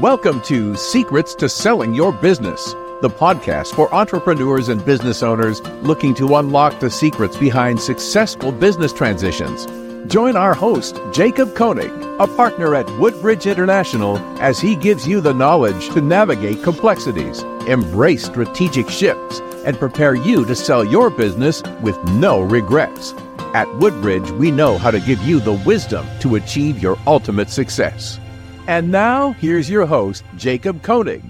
Welcome to Secrets to Selling Your Business, the podcast for entrepreneurs and business owners looking to unlock the secrets behind successful business transitions. Join our host, Jacob Koenig, a partner at Woodbridge International, as he gives you the knowledge to navigate complexities, embrace strategic shifts, and prepare you to sell your business with no regrets. At Woodbridge, we know how to give you the wisdom to achieve your ultimate success. And now, here's your host, Jacob Koenig.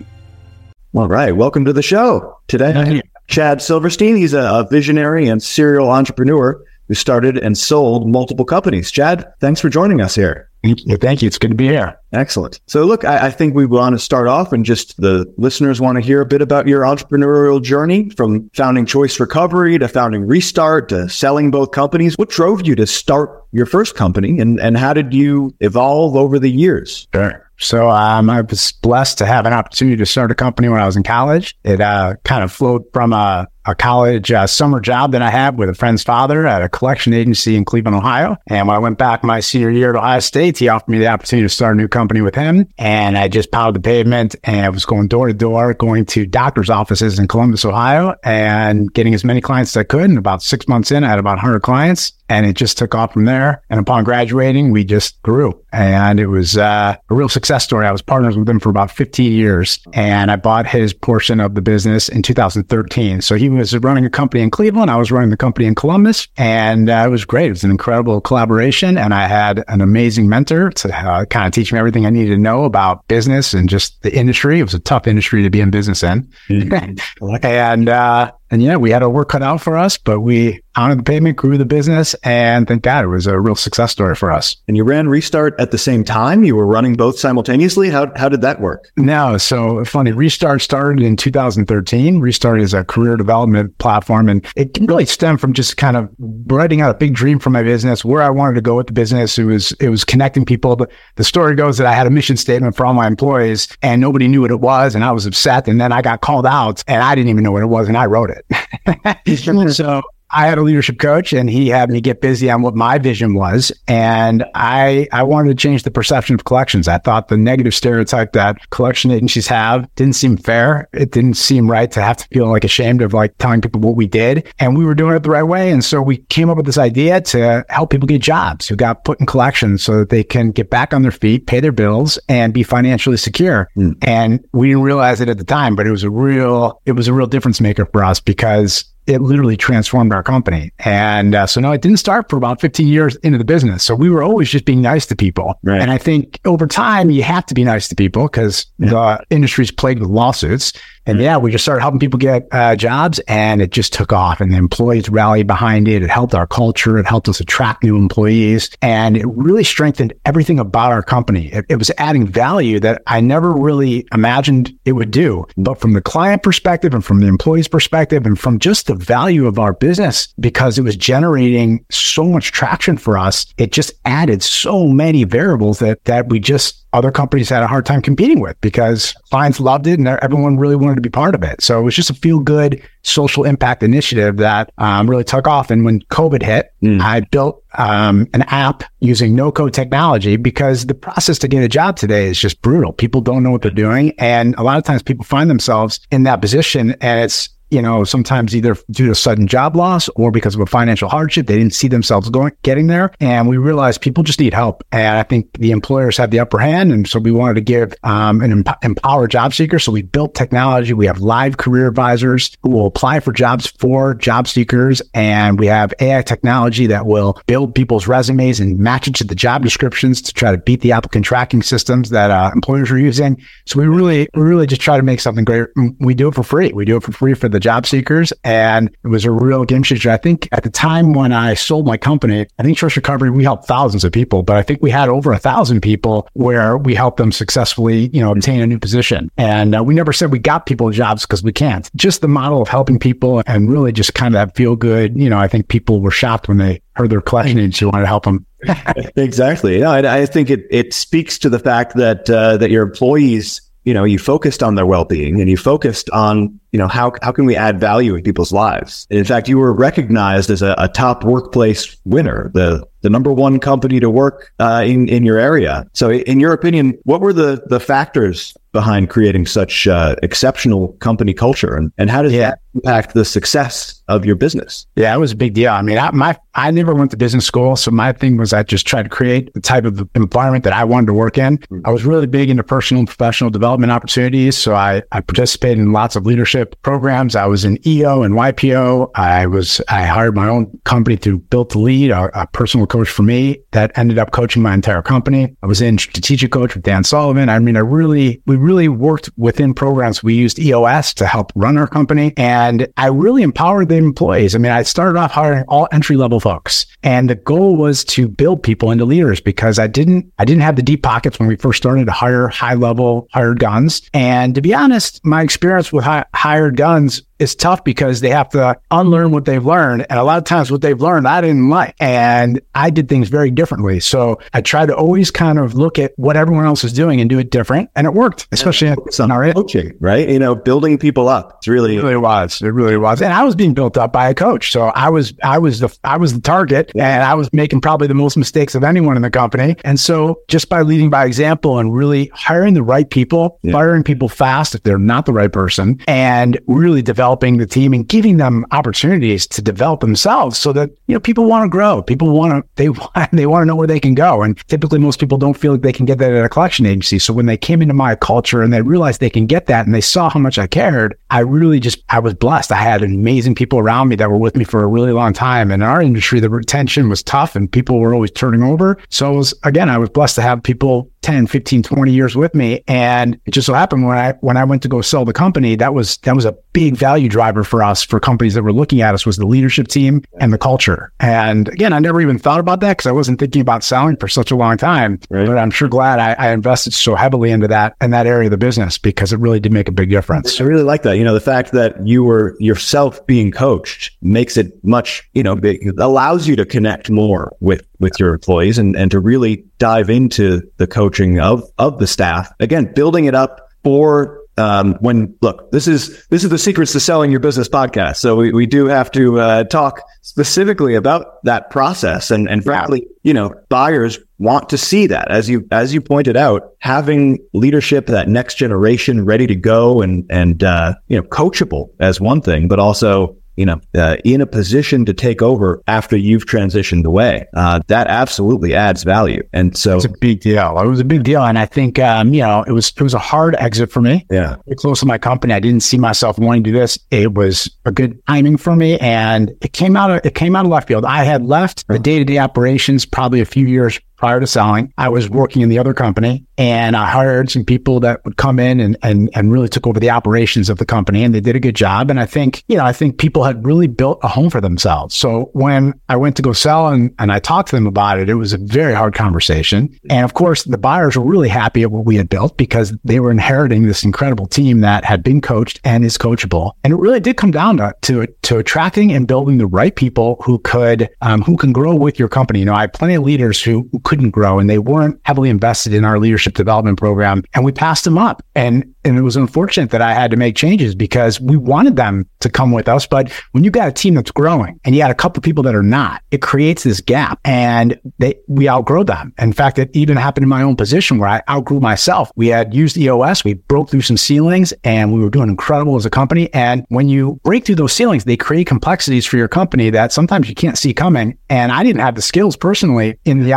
All right. Welcome to the show. Today, Chad Silverstein. He's a, visionary and serial entrepreneur who started and sold multiple companies. Chad, thanks for joining us here. Thank you. It's good to be here. Excellent. So, look, I, I, think we want to start off and just the listeners want to hear a bit about your entrepreneurial journey from founding Choice Recovery to founding Restart to selling both companies. What drove you to start your first company and, and how did you evolve over the years? Sure. So um, I was blessed to have an opportunity to start a company when I was in college. It uh, kind of flowed from a a college uh, summer job that I had with a friend's father at a collection agency in Cleveland, Ohio. And when I went back my senior year at Ohio State, he offered me the opportunity to start a new company with him. And I just pounded the pavement and I was going door to door, going to doctor's offices in Columbus, Ohio, and getting as many clients as I could. And about six months in, I had about 100 clients and it just took off from there. And upon graduating, we just grew, and it was uh, a real success story. I was partners with him for about 15 years, and I bought his portion of the business in 2013. So he was running a company in Cleveland, I was running the company in Columbus, and uh, it was great. It was an incredible collaboration, and I had an amazing mentor to uh, kind of teach me everything I needed to know about business and just the industry. It was a tough industry to be in business in, mm-hmm. and uh, and yeah, we had our work cut out for us, but we honored the payment, grew the business, and thank God it was a real success story for us. And you ran Restart at the same time? You were running both simultaneously? How, how did that work? No. So funny, Restart started in 2013. Restart is a career development platform, and it really stemmed from just kind of writing out a big dream for my business, where I wanted to go with the business. It was, it was connecting people. The, the story goes that I had a mission statement for all my employees, and nobody knew what it was, and I was upset. And then I got called out, and I didn't even know what it was, and I wrote it it. so I had a leadership coach and he had me get busy on what my vision was. And I, I wanted to change the perception of collections. I thought the negative stereotype that collection agencies have didn't seem fair. It didn't seem right to have to feel like ashamed of like telling people what we did. And we were doing it the right way. And so we came up with this idea to help people get jobs who got put in collections so that they can get back on their feet, pay their bills and be financially secure. Mm. And we didn't realize it at the time, but it was a real, it was a real difference maker for us because it literally transformed our company. And uh, so no, it didn't start for about 15 years into the business. So we were always just being nice to people. Right. And I think over time, you have to be nice to people because yeah. the industry's plagued with lawsuits. And yeah, we just started helping people get uh, jobs and it just took off and the employees rallied behind it. It helped our culture. It helped us attract new employees and it really strengthened everything about our company. It, it was adding value that I never really imagined it would do. But from the client perspective and from the employee's perspective and from just the value of our business, because it was generating so much traction for us, it just added so many variables that, that we just other companies had a hard time competing with because clients loved it and everyone really wanted to be part of it. So it was just a feel good social impact initiative that um, really took off. And when COVID hit, mm. I built um, an app using no code technology because the process to get a job today is just brutal. People don't know what they're doing. And a lot of times people find themselves in that position and it's you know, sometimes either due to sudden job loss or because of a financial hardship, they didn't see themselves going, getting there. And we realized people just need help. And I think the employers have the upper hand. And so we wanted to give um, an emp- empower job seekers. So we built technology. We have live career advisors who will apply for jobs for job seekers. And we have AI technology that will build people's resumes and match it to the job descriptions to try to beat the applicant tracking systems that uh, employers are using. So we really, we really just try to make something great. We do it for free. We do it for free for the the job seekers. And it was a real game changer. I think at the time when I sold my company, I think Choice Recovery, we helped thousands of people, but I think we had over a thousand people where we helped them successfully, you know, obtain a new position. And uh, we never said we got people jobs because we can't. Just the model of helping people and really just kind of that feel good. You know, I think people were shocked when they heard their collection agency wanted to help them. exactly. Yeah, I, I, think it, it speaks to the fact that uh, that your employees, you know, you focused on their well being and you focused on you know, how, how can we add value in people's lives? And in fact, you were recognized as a, a top workplace winner, the, the number one company to work uh, in, in your area. So in your opinion, what were the, the factors behind creating such uh, exceptional company culture and, and how does yeah. that impact the success of your business yeah it was a big deal i mean I, my i never went to business school so my thing was i just tried to create the type of environment that i wanted to work in mm-hmm. i was really big into personal and professional development opportunities so I, I participated in lots of leadership programs i was in eo and ypo i was i hired my own company to build to lead a, a personal coach for me that ended up coaching my entire company i was in strategic coach with dan sullivan i mean i really we really worked within programs. We used EOS to help run our company. And I really empowered the employees. I mean, I started off hiring all entry level folks. And the goal was to build people into leaders because I didn't, I didn't have the deep pockets when we first started to hire high level hired guns. And to be honest, my experience with hi- hired guns is tough because they have to unlearn what they've learned. And a lot of times what they've learned, I didn't like. And I did things very differently. So I tried to always kind of look at what everyone else is doing and do it different. And it worked, especially on our coaching, right? You know, building people up. It's really, it really was. It really was. And I was being built up by a coach. So I was, I was the, I was the target and I was making probably the most mistakes of anyone in the company. And so just by leading by example and really hiring the right people, yeah. firing people fast if they're not the right person and really developing developing the team and giving them opportunities to develop themselves so that, you know, people want to grow. People want to, they want, they want to know where they can go. And typically most people don't feel like they can get that at a collection agency. So when they came into my culture and they realized they can get that and they saw how much I cared, I really just, I was blessed. I had amazing people around me that were with me for a really long time. And in our industry, the retention was tough and people were always turning over. So it was, again, I was blessed to have people 10, 15, 20 years with me. And it just so happened when I when I went to go sell the company, that was that was a big value driver for us for companies that were looking at us was the leadership team and the culture. And again, I never even thought about that because I wasn't thinking about selling for such a long time. Right. But I'm sure glad I, I, invested so heavily into that in that area of the business because it really did make a big difference. I really like that. You know, the fact that you were yourself being coached makes it much, you know, big, allows you to connect more with with your employees and, and to really dive into the coaching of, of the staff. Again, building it up for um, when look, this is this is the secrets to selling your business podcast. So we, we do have to uh, talk specifically about that process, and and frankly, you know, buyers want to see that as you as you pointed out, having leadership that next generation ready to go and and uh, you know coachable as one thing, but also you know, uh, in a position to take over after you've transitioned away. Uh, that absolutely adds value. And so it's a big deal. It was a big deal. And I think, um, you know, it was, it was a hard exit for me. Yeah. close to my company. I didn't see myself wanting to do this. It was a good timing for me. And it came out of, it came out of left field. I had left the day to day operations probably a few years prior to selling. I was working in the other company and I hired some people that would come in and, and, and really took over the operations of the company and they did a good job. And I think, you know, I think people had really built a home for themselves. So when I went to go sell and, and I talked to them about it, it was a very hard conversation. And of course, the buyers were really happy at what we had built because they were inheriting this incredible team that had been coached and is coachable. And it really did come down to, to, to attracting and building the right people who could, um, who can grow with your company. You know, I had plenty of leaders who, who couldn't grow and they weren't heavily invested in our leadership development program and we passed them up. And and it was unfortunate that I had to make changes because we wanted them to come with us. But when you got a team that's growing and you got a couple of people that are not, it creates this gap and they, we outgrow them. In fact, it even happened in my own position where I outgrew myself. We had used EOS. We broke through some ceilings and we were doing incredible as a company. And when you break through those ceilings, they create complexities for your company that sometimes you can't see coming. And I didn't have the skills personally in the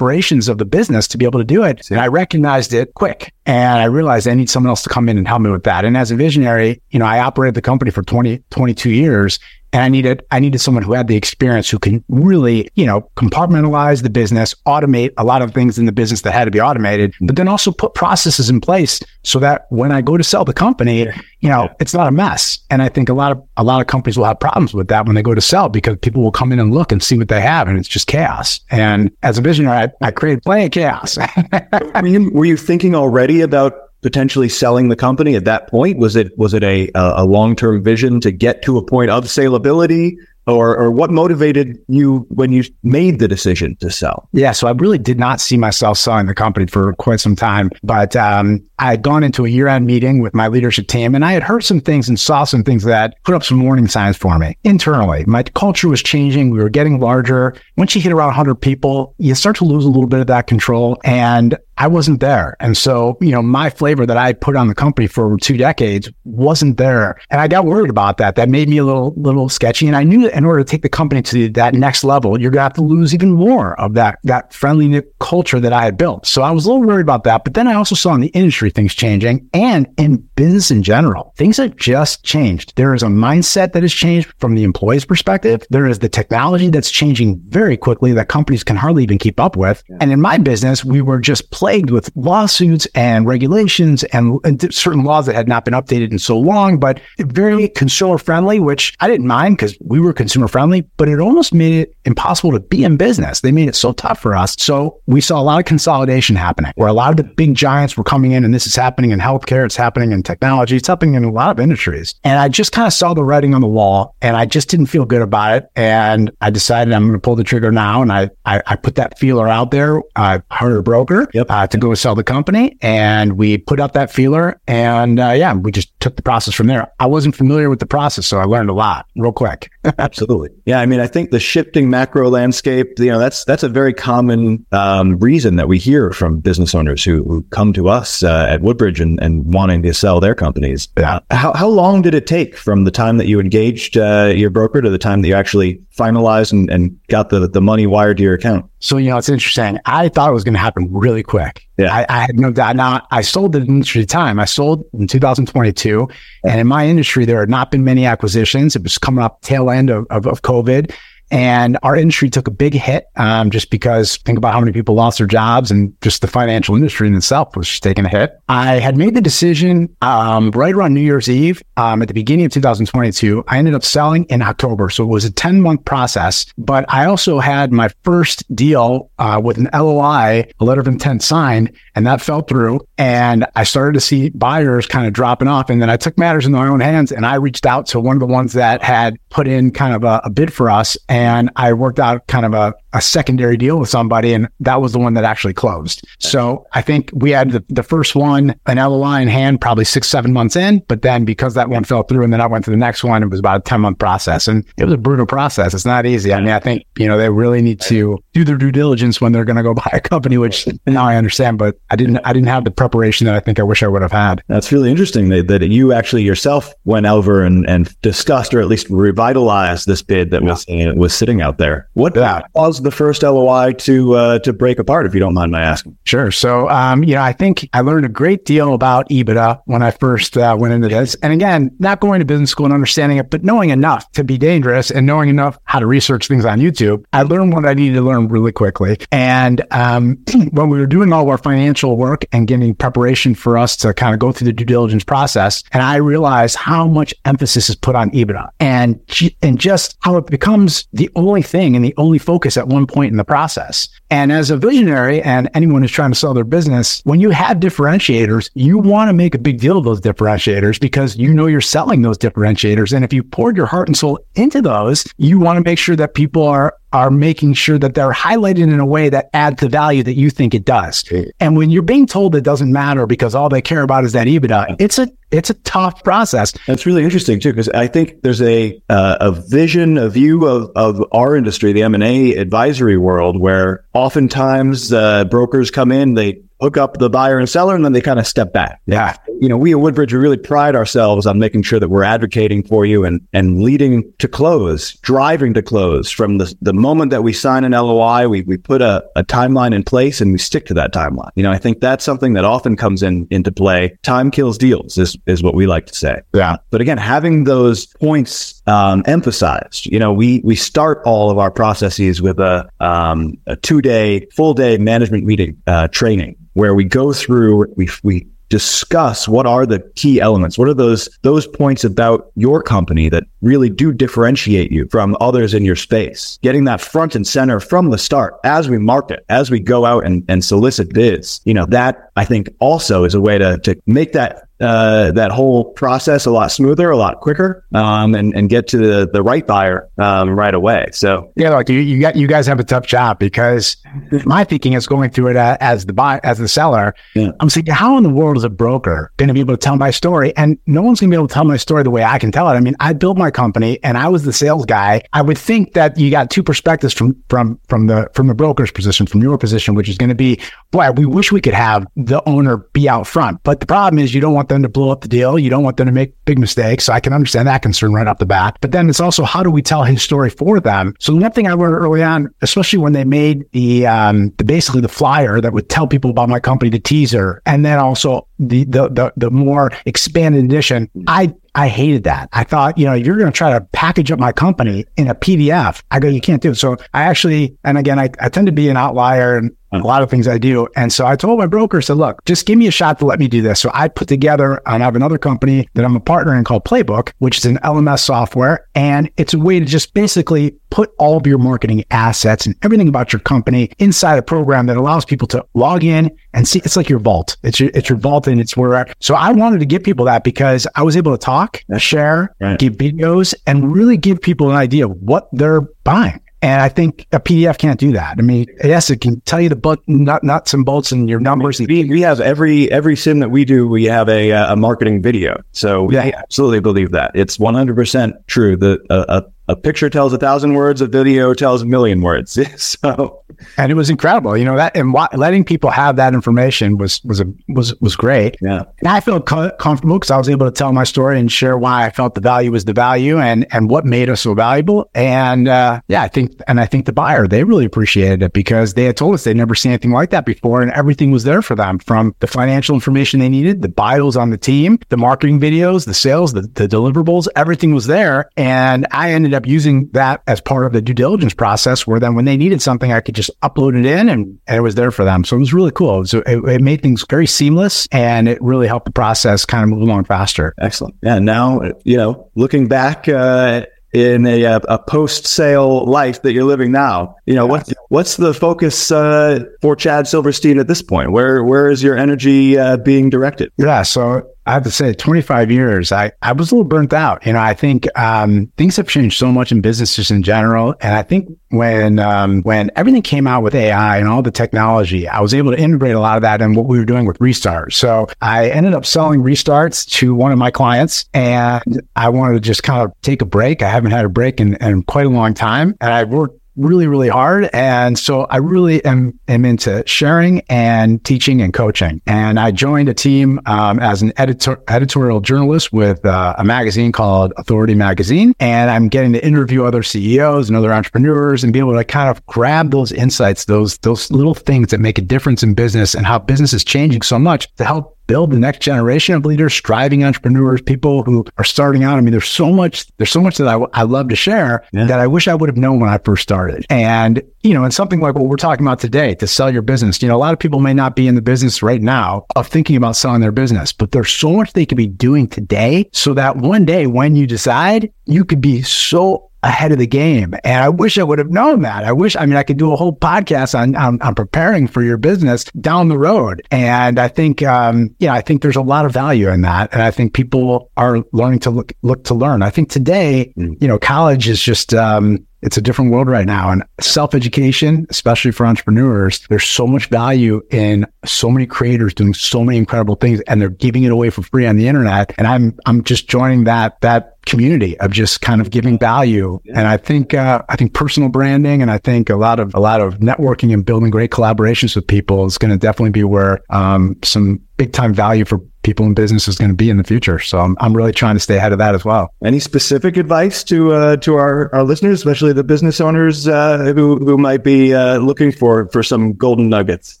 of the business to be able to do it. And I recognized it quick. And I realized I need someone else to come in and help me with that. And as a visionary, you know, I operated the company for 20, 22 years and I needed, I needed someone who had the experience who can really, you know, compartmentalize the business, automate a lot of things in the business that had to be automated, but then also put processes in place so that when I go to sell the company, you know, it's not a mess. And I think a lot of, a lot of companies will have problems with that when they go to sell because people will come in and look and see what they have and it's just chaos. And as a visionary, I, I created plenty of chaos. I mean, were you thinking already about potentially selling the company at that point? Was it was it a a long term vision to get to a point of saleability? or, or what motivated you when you made the decision to sell? Yeah. So I really did not see myself selling the company for quite some time, but um, I had gone into a year end meeting with my leadership team and I had heard some things and saw some things that put up some warning signs for me internally. My culture was changing. We were getting larger. Once you hit around 100 people, you start to lose a little bit of that control. And I wasn't there. And so, you know, my flavor that I put on the company for two decades wasn't there. And I got worried about that. That made me a little, little sketchy. And I knew that in order to take the company to that next level, you're going to have to lose even more of that, that friendly culture that I had built. So I was a little worried about that. But then I also saw in the industry things changing and in business in general, things have just changed. There is a mindset that has changed from the employee's perspective. There is the technology that's changing very quickly that companies can hardly even keep up with. And in my business, we were just plagued with lawsuits and regulations and, and, certain laws that had not been updated in so long, but very consumer friendly, which I didn't mind because we were consumer friendly, but it almost made it impossible to be in business. They made it so tough for us. So we saw a lot of consolidation happening where a lot of the big giants were coming in and this is happening in healthcare. It's happening in technology. It's happening in a lot of industries. And I just kind of saw the writing on the wall and I just didn't feel good about it. And I decided I'm going to pull the trigger now. And I, I, I put that feeler out there. I hired a broker yep. Uh, to go sell the company. And we put out that feeler. And uh, yeah, we just took the process from there. I wasn't familiar with the process, so I learned a lot real quick. Absolutely. Yeah. I mean, I think the shifting macro landscape, you know, that's, that's a very common um, reason that we hear from business owners who, who come to us uh, at Woodbridge and, and wanting to sell their companies. Yeah. How, how long did it take from the time that you engaged uh, your broker to the time that you actually finalized and, and got the, the money wired to your account? So, you know, it's interesting. I thought it was going to happen really quick. Yeah. I, I, had no doubt. Now, I sold the industry time. I sold in 2022. And in my industry, there had not been many acquisitions. It was coming up tail end of, of, of COVID. And our industry took a big hit um, just because think about how many people lost their jobs and just the financial industry in itself was just taking a hit. I had made the decision um, right around New Year's Eve um, at the beginning of 2022. I ended up selling in October. So it was a 10 month process. But I also had my first deal uh, with an LOI, a letter of intent signed, and that fell through. And I started to see buyers kind of dropping off. And then I took matters in my own hands and I reached out to one of the ones that had put in kind of a, a bid for us and I worked out kind of a, a secondary deal with somebody, and that was the one that actually closed. So I think we had the, the first one, an LOI in hand, probably six, seven months in. But then because that one fell through and then I went to the next one, it was about a 10 month process. And it was a brutal process. It's not easy. I mean, I think, you know, they really need to do their due diligence when they're going to go buy a company, which now I understand, but I didn't, I didn't have the preparation that I think I wish I would have had. That's really interesting that, that you actually yourself went over and, and discussed or at least revitalized this bid that yeah. was, uh, was sitting out there. What yeah. caused the first LOI to uh, to break apart, if you don't mind my asking? Sure. So, um, you know, I think I learned a great deal about EBITDA when I first uh, went into this. And again, not going to business school and understanding it, but knowing enough to be dangerous and knowing enough how to research things on YouTube, I learned what I needed to learn really quickly. And um, when we were doing all our financial work and getting preparation for us to kind of go through the due diligence process, and I realized how much emphasis is put on EBITDA and and just how it becomes the only thing and the only focus at one point in the process. And as a visionary and anyone who's trying to sell their business, when you have differentiators, you want to make a big deal of those differentiators because you know you're selling those differentiators. And if you poured your heart and soul into those, you want to make sure that people are are making sure that they're highlighted in a way that adds the value that you think it does. And when you're being told it doesn't matter because all they care about is that EBITDA, it's a it's a tough process. That's really interesting too, because I think there's a uh, a vision, a view of, of our industry, the M and A advisory world, where oftentimes uh, brokers come in, they hook up the buyer and seller, and then they kind of step back. Yeah. You know, we at Woodbridge, we really pride ourselves on making sure that we're advocating for you and, and leading to close, driving to close from the, the moment that we sign an LOI, we, we put a, a timeline in place and we stick to that timeline. You know, I think that's something that often comes in into play. Time kills deals is, is what we like to say. Yeah. But again, having those points um, emphasized, you know, we, we start all of our processes with a, um, a two day, full day management meeting, uh, training where we go through, we, we discuss what are the key elements. What are those those points about your company that really do differentiate you from others in your space? Getting that front and center from the start as we market as we go out and, and solicit bids you know that i think also is a way to, to make that uh, that whole process a lot smoother, a lot quicker, um, and and get to the, the right buyer um, right away. So yeah, like you, you got you guys have a tough job because my thinking is going through it as the buy as the seller. Yeah. I'm thinking, how in the world is a broker going to be able to tell my story? And no one's going to be able to tell my story the way I can tell it. I mean, I built my company and I was the sales guy. I would think that you got two perspectives from from from the from the broker's position, from your position, which is going to be, boy, we wish we could have the owner be out front, but the problem is you don't want them to blow up the deal. You don't want them to make big mistakes. So I can understand that concern right off the bat. But then it's also how do we tell his story for them? So one thing I learned early on, especially when they made the, um, the basically the flyer that would tell people about my company, the teaser, and then also the the the, the more expanded edition, I I hated that. I thought, you know, you're going to try to package up my company in a PDF. I go, you can't do it. So I actually, and again, I, I tend to be an outlier and a lot of things I do. And so I told my broker, said, look, just give me a shot to let me do this. So I put together, and I have another company that I'm a partner in called Playbook, which is an LMS software. And it's a way to just basically put all of your marketing assets and everything about your company inside a program that allows people to log in and see. It's like your vault. It's your, it's your vault and it's where. So I wanted to give people that because I was able to talk, share, right. give videos, and really give people an idea of what they're buying. And I think a PDF can't do that. I mean, yes, it can tell you the but not nuts and bolts and your numbers. We, we have every every CIM that we do. We have a uh, a marketing video, so we yeah. absolutely believe that it's one hundred percent true that a, a a picture tells a thousand words, a video tells a million words. so, and it was incredible, you know that, and letting people have that information was was a was was great. Yeah, and I felt co- comfortable because I was able to tell my story and share why I felt the value was the value and and what made us so valuable. And uh, yeah, I think and I think the buyer they really appreciated it because they had told us they'd never seen anything like that before, and everything was there for them from the financial information they needed, the bios on the team, the marketing videos, the sales, the, the deliverables, everything was there, and I ended up up using that as part of the due diligence process where then when they needed something, I could just upload it in and, and it was there for them. So it was really cool. So it, it, made things very seamless and it really helped the process kind of move along faster. Excellent. Yeah. Now, you know, looking back, uh, in a, a post sale life that you're living now. You know, what's, what's the focus uh, for Chad Silverstein at this point? Where, where is your energy uh, being directed? Yeah. So I have to say, 25 years, I, I was a little burnt out. You know, I think um, things have changed so much in business just in general. And I think when um, when everything came out with AI and all the technology, I was able to integrate a lot of that in what we were doing with Restarts. So I ended up selling Restarts to one of my clients, and I wanted to just kind of take a break. I haven't had a break in, in quite a long time, and I've worked really, really hard. And so I really am, am into sharing and teaching and coaching. And I joined a team um, as an editor, editorial journalist with uh, a magazine called Authority Magazine. And I'm getting to interview other CEOs and other entrepreneurs and be able to kind of grab those insights, those, those little things that make a difference in business and how business is changing so much to help build the next generation of leaders, striving entrepreneurs, people who are starting out. I mean, there's so much, there's so much that I, I love to share yeah. that I wish I would have known when I first started. And, you know, and something like what we're talking about today to sell your business, you know, a lot of people may not be in the business right now of thinking about selling their business, but there's so much they could be doing today so that one day when you decide, you could be so ahead of the game. And I wish I would have known that. I wish, I mean, I could do a whole podcast on, on, on preparing for your business down the road. And I think, um, yeah, I think there's a lot of value in that. And I think people are learning to look, look to learn. I think today, mm. you know, college is just, um, it's a different world right now. And self-education especially for entrepreneurs there's so much value in so many creators doing so many incredible things and they're giving it away for free on the internet. And i'm i'm just joining that that community of just kind of giving value. And I think uh, I think personal branding and I think a lot of a lot of networking and building great collaborations with people is going to definitely be where um, some big time value for people in business is going to be in the future. So I'm, I'm really trying to stay ahead of that as well. Any specific advice to uh, to our, our listeners, especially the business owners uh, who who might be uh, looking for for some golden nuggets?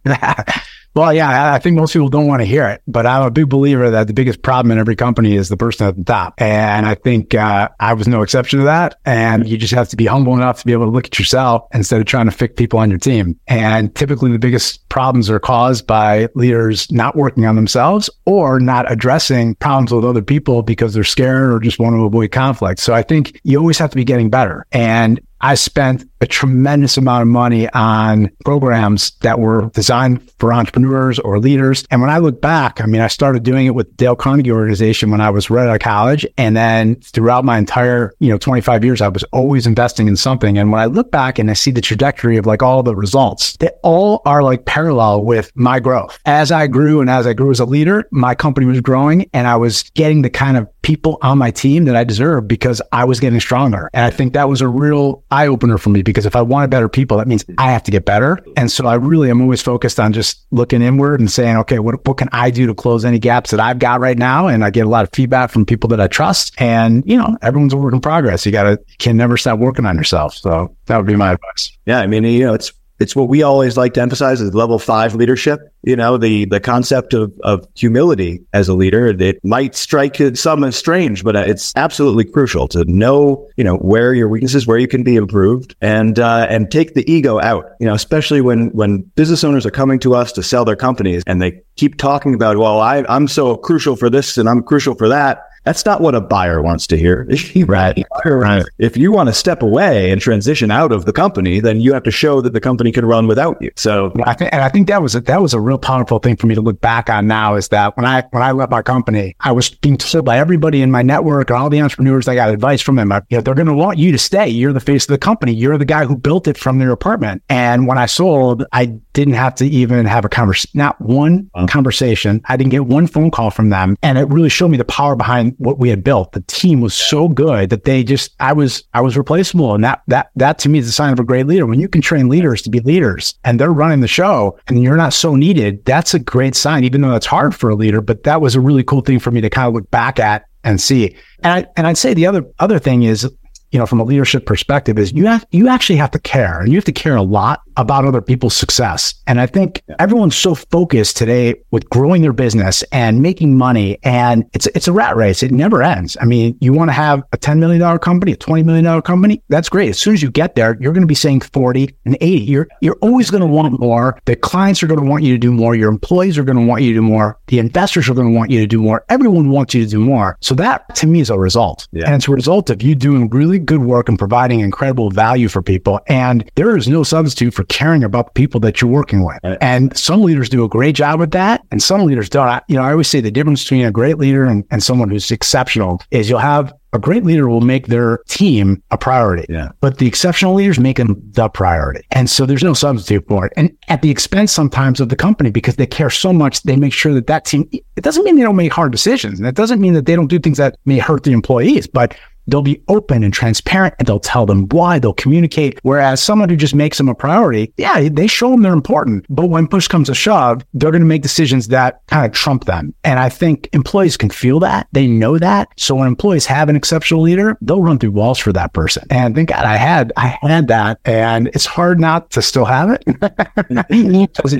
Well, yeah, I think most people don't want to hear it, but I'm a big believer that the biggest problem in every company is the person at the top. And I think uh, I was no exception to that. And you just have to be humble enough to be able to look at yourself instead of trying to fix people on your team. And typically the biggest problems are caused by leaders not working on themselves or not addressing problems with other people because they're scared or just want to avoid conflict. So I think you always have to be getting better. And I spent a tremendous amount of money on programs that were designed for entrepreneurs or leaders. And when I look back, I mean, I started doing it with Dale Carnegie organization when I was right out of college. And then throughout my entire, you know, 25 years, I was always investing in something. And when I look back and I see the trajectory of like all the results, they all are like parallel with my growth. As I grew and as I grew as a leader, my company was growing and I was getting the kind of people on my team that I deserve because I was getting stronger. And I think that was a real eye opener for me because if I wanted better people, that means I have to get better. And so I really am always focused on just looking inward and saying, okay, what, what can I do to close any gaps that I've got right now? And I get a lot of feedback from people that I trust. And, you know, everyone's a work in progress. You got to, can never stop working on yourself. So that would be my advice. Yeah. I mean, you know, it's it's what we always like to emphasize is level five leadership. You know, the, the concept of, of humility as a leader. It might strike some as strange, but uh, it's absolutely crucial to know, you know, where your weaknesses, where you can be improved and, uh, and take the ego out, you know, especially when, when business owners are coming to us to sell their companies and they keep talking about, well, I, I'm so crucial for this and I'm crucial for that. That's not what a buyer wants to hear. right. right. If you want to step away and transition out of the company, then you have to show that the company can run without you. So I think, and I think that was a, that was a real powerful thing for me to look back on now is that when I when I left my company, I was being told by everybody in my network and all the entrepreneurs I got advice from them, uh, you know, they're going to want you to stay. You're the face of the company. You're the guy who built it from their apartment. And when I sold, I didn't have to even have a conversation, not one wow. conversation. I didn't get one phone call from them, and it really showed me the power behind what we had built. The team was so good that they just, I was, I was replaceable. And that, that, that to me is a sign of a great leader. When you can train leaders to be leaders and they're running the show and you're not so needed, that's a great sign, even though that's hard for a leader. But that was a really cool thing for me to kind of look back at and see. And I, and I'd say the other, other thing is, you know, from a leadership perspective is you have, you actually have to care and you have to care a lot about other people's success. And I think everyone's so focused today with growing their business and making money. And it's, it's a rat race. It never ends. I mean, you want to have a $10 million company, a $20 million company. That's great. As soon as you get there, you're going to be saying 40 and 80. You're, you're always going to want more. The clients are going to want you to do more. Your employees are going to want you to do more. The investors are going to want you to do more. Everyone wants you to do more. So that to me is a result. Yeah. And it's a result of you doing really good work and providing incredible value for people. And there is no substitute for for caring about the people that you're working with. Right. And some leaders do a great job with that, and some leaders don't. I, you know, I always say the difference between a great leader and, and someone who's exceptional is you'll have a great leader will make their team a priority. Yeah. But the exceptional leaders make them the priority. And so there's no substitute for it. And at the expense sometimes of the company because they care so much, they make sure that that team, it doesn't mean they don't make hard decisions. And it doesn't mean that they don't do things that may hurt the employees, but They'll be open and transparent and they'll tell them why they'll communicate. Whereas someone who just makes them a priority, yeah, they show them they're important. But when push comes to shove, they're going to make decisions that kind of trump them. And I think employees can feel that. They know that. So when employees have an exceptional leader, they'll run through walls for that person. And thank God I had, I had that. And it's hard not to still have it.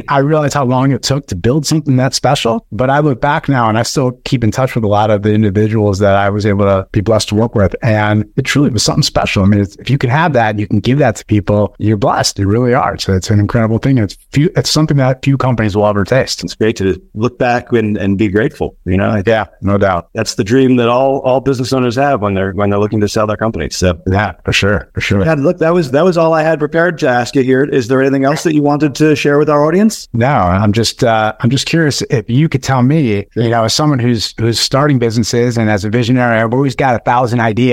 I realize how long it took to build something that special. But I look back now and I still keep in touch with a lot of the individuals that I was able to be blessed to work with. And it truly was something special. I mean, if you can have that, you can give that to people, you're blessed. You really are. So it's an incredible thing. It's few, it's something that few companies will ever taste. It's great to look back and, and be grateful. You know, yeah, no doubt. That's the dream that all, all business owners have when they're, when they're looking to sell their companies. So yeah, for sure. For sure. Yeah, look, that was, that was all I had prepared to ask you here. Is there anything else that you wanted to share with our audience? No, I'm just, uh, I'm just curious if you could tell me, you know, as someone who's, who's starting businesses and as a visionary, I've always got a thousand ideas.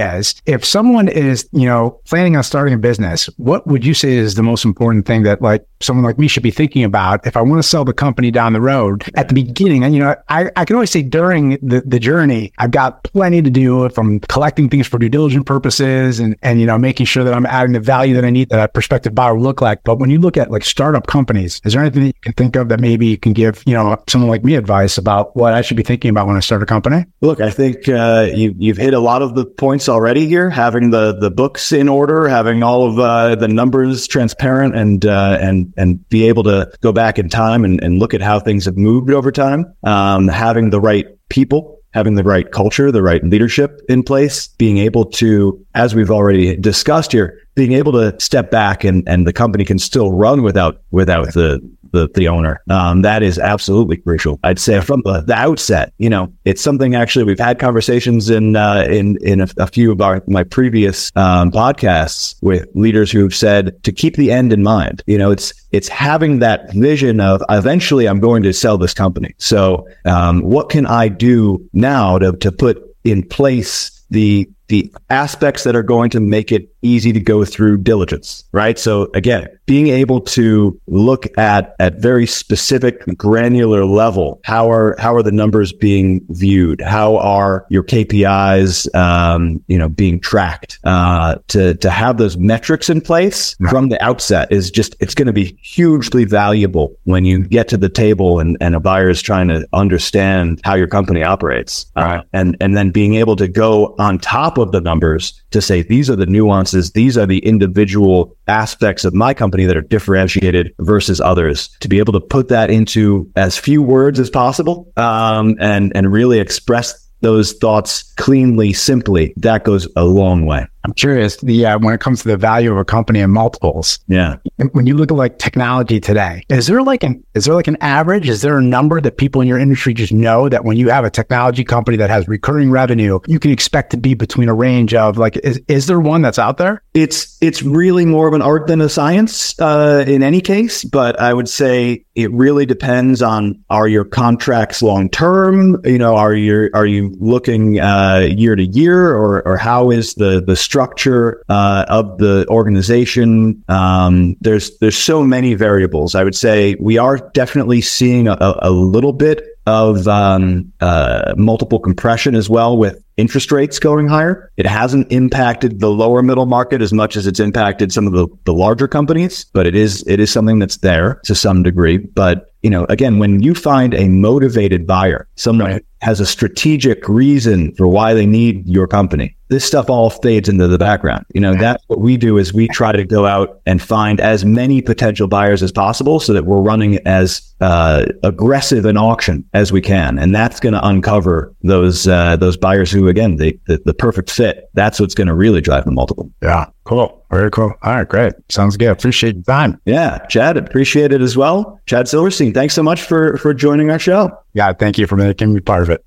If someone is, you know, planning on starting a business, what would you say is the most important thing that like someone like me should be thinking about if I want to sell the company down the road at the beginning? And, you know, I, I can always say during the, the journey, I've got plenty to do from collecting things for due diligence purposes and, and, you know, making sure that I'm adding the value that I need that a prospective buyer will look like. But when you look at like startup companies, is there anything that you can think of that maybe you can give, you know, someone like me advice about what I should be thinking about when I start a company? Look, I think uh, you, you've hit a lot of the points already here. Having the the books in order, having all of uh, the numbers transparent, and uh, and and be able to go back in time and, and look at how things have moved over time. Um, having the right people having the right culture, the right leadership in place, being able to as we've already discussed here, being able to step back and, and the company can still run without without the the, the owner. Um, that is absolutely crucial. I'd say from the, the outset, you know, it's something actually we've had conversations in uh, in in a, a, few of our my previous um, podcasts with leaders who've said to keep the end in mind. You know, it's it's having that vision of eventually I'm going to sell this company. So um, what can I do now to to put in place the the aspects that are going to make it easy to go through diligence, right? So again, being able to look at at very specific granular level, how are how are the numbers being viewed? How are your KPIs, um, you know, being tracked? Uh, to to have those metrics in place right. from the outset is just it's going to be hugely valuable when you get to the table and and a buyer is trying to understand how your company operates, right. uh, and and then being able to go on top of the numbers to say these are the nuances, these are the individual aspects of my company that are differentiated versus others. To be able to put that into as few words as possible, um, and and really express those thoughts cleanly, simply, that goes a long way. I'm curious, the uh, when it comes to the value of a company and multiples. Yeah. When you look at like technology today, is there like an is there like an average? Is there a number that people in your industry just know that when you have a technology company that has recurring revenue, you can expect to be between a range of like is is there one that's out there? It's it's really more of an art than a science uh, in any case, but I would say it really depends on are your contracts long term? You know, are you are you looking uh, year to year, or or how is the the structure uh, of the organization. Um, there's there's so many variables. I would say we are definitely seeing a, a little bit of um, uh, multiple compression as well with interest rates going higher. It hasn't impacted the lower middle market as much as it's impacted some of the, the larger companies, but it is it is something that's there to some degree. But you know, again, when you find a motivated buyer, someone right. Has a strategic reason for why they need your company, this stuff all fades into the background. You know, that's what we do is we try to go out and find as many potential buyers as possible so that we're running as uh, aggressive an auction as we can. And that's going to uncover those, uh, those buyers who, again, they, the, the perfect fit. That's what's going to really drive the multiple. Yeah. Cool. Very cool. All right. Great. Sounds good. Appreciate your time. Yeah. Chad, appreciate it as well. Chad Silverstein, thanks so much for, for joining our show. Yeah. Thank you for making me part of it.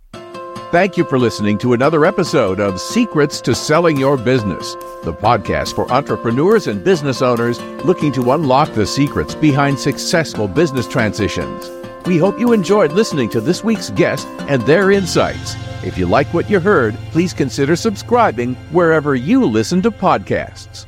Thank you for listening to another episode of Secrets to Selling Your Business, the podcast for entrepreneurs and business owners looking to unlock the secrets behind successful business transitions. We hope you enjoyed listening to this week's guest and their insights. If you like what you heard, please consider subscribing wherever you listen to podcasts.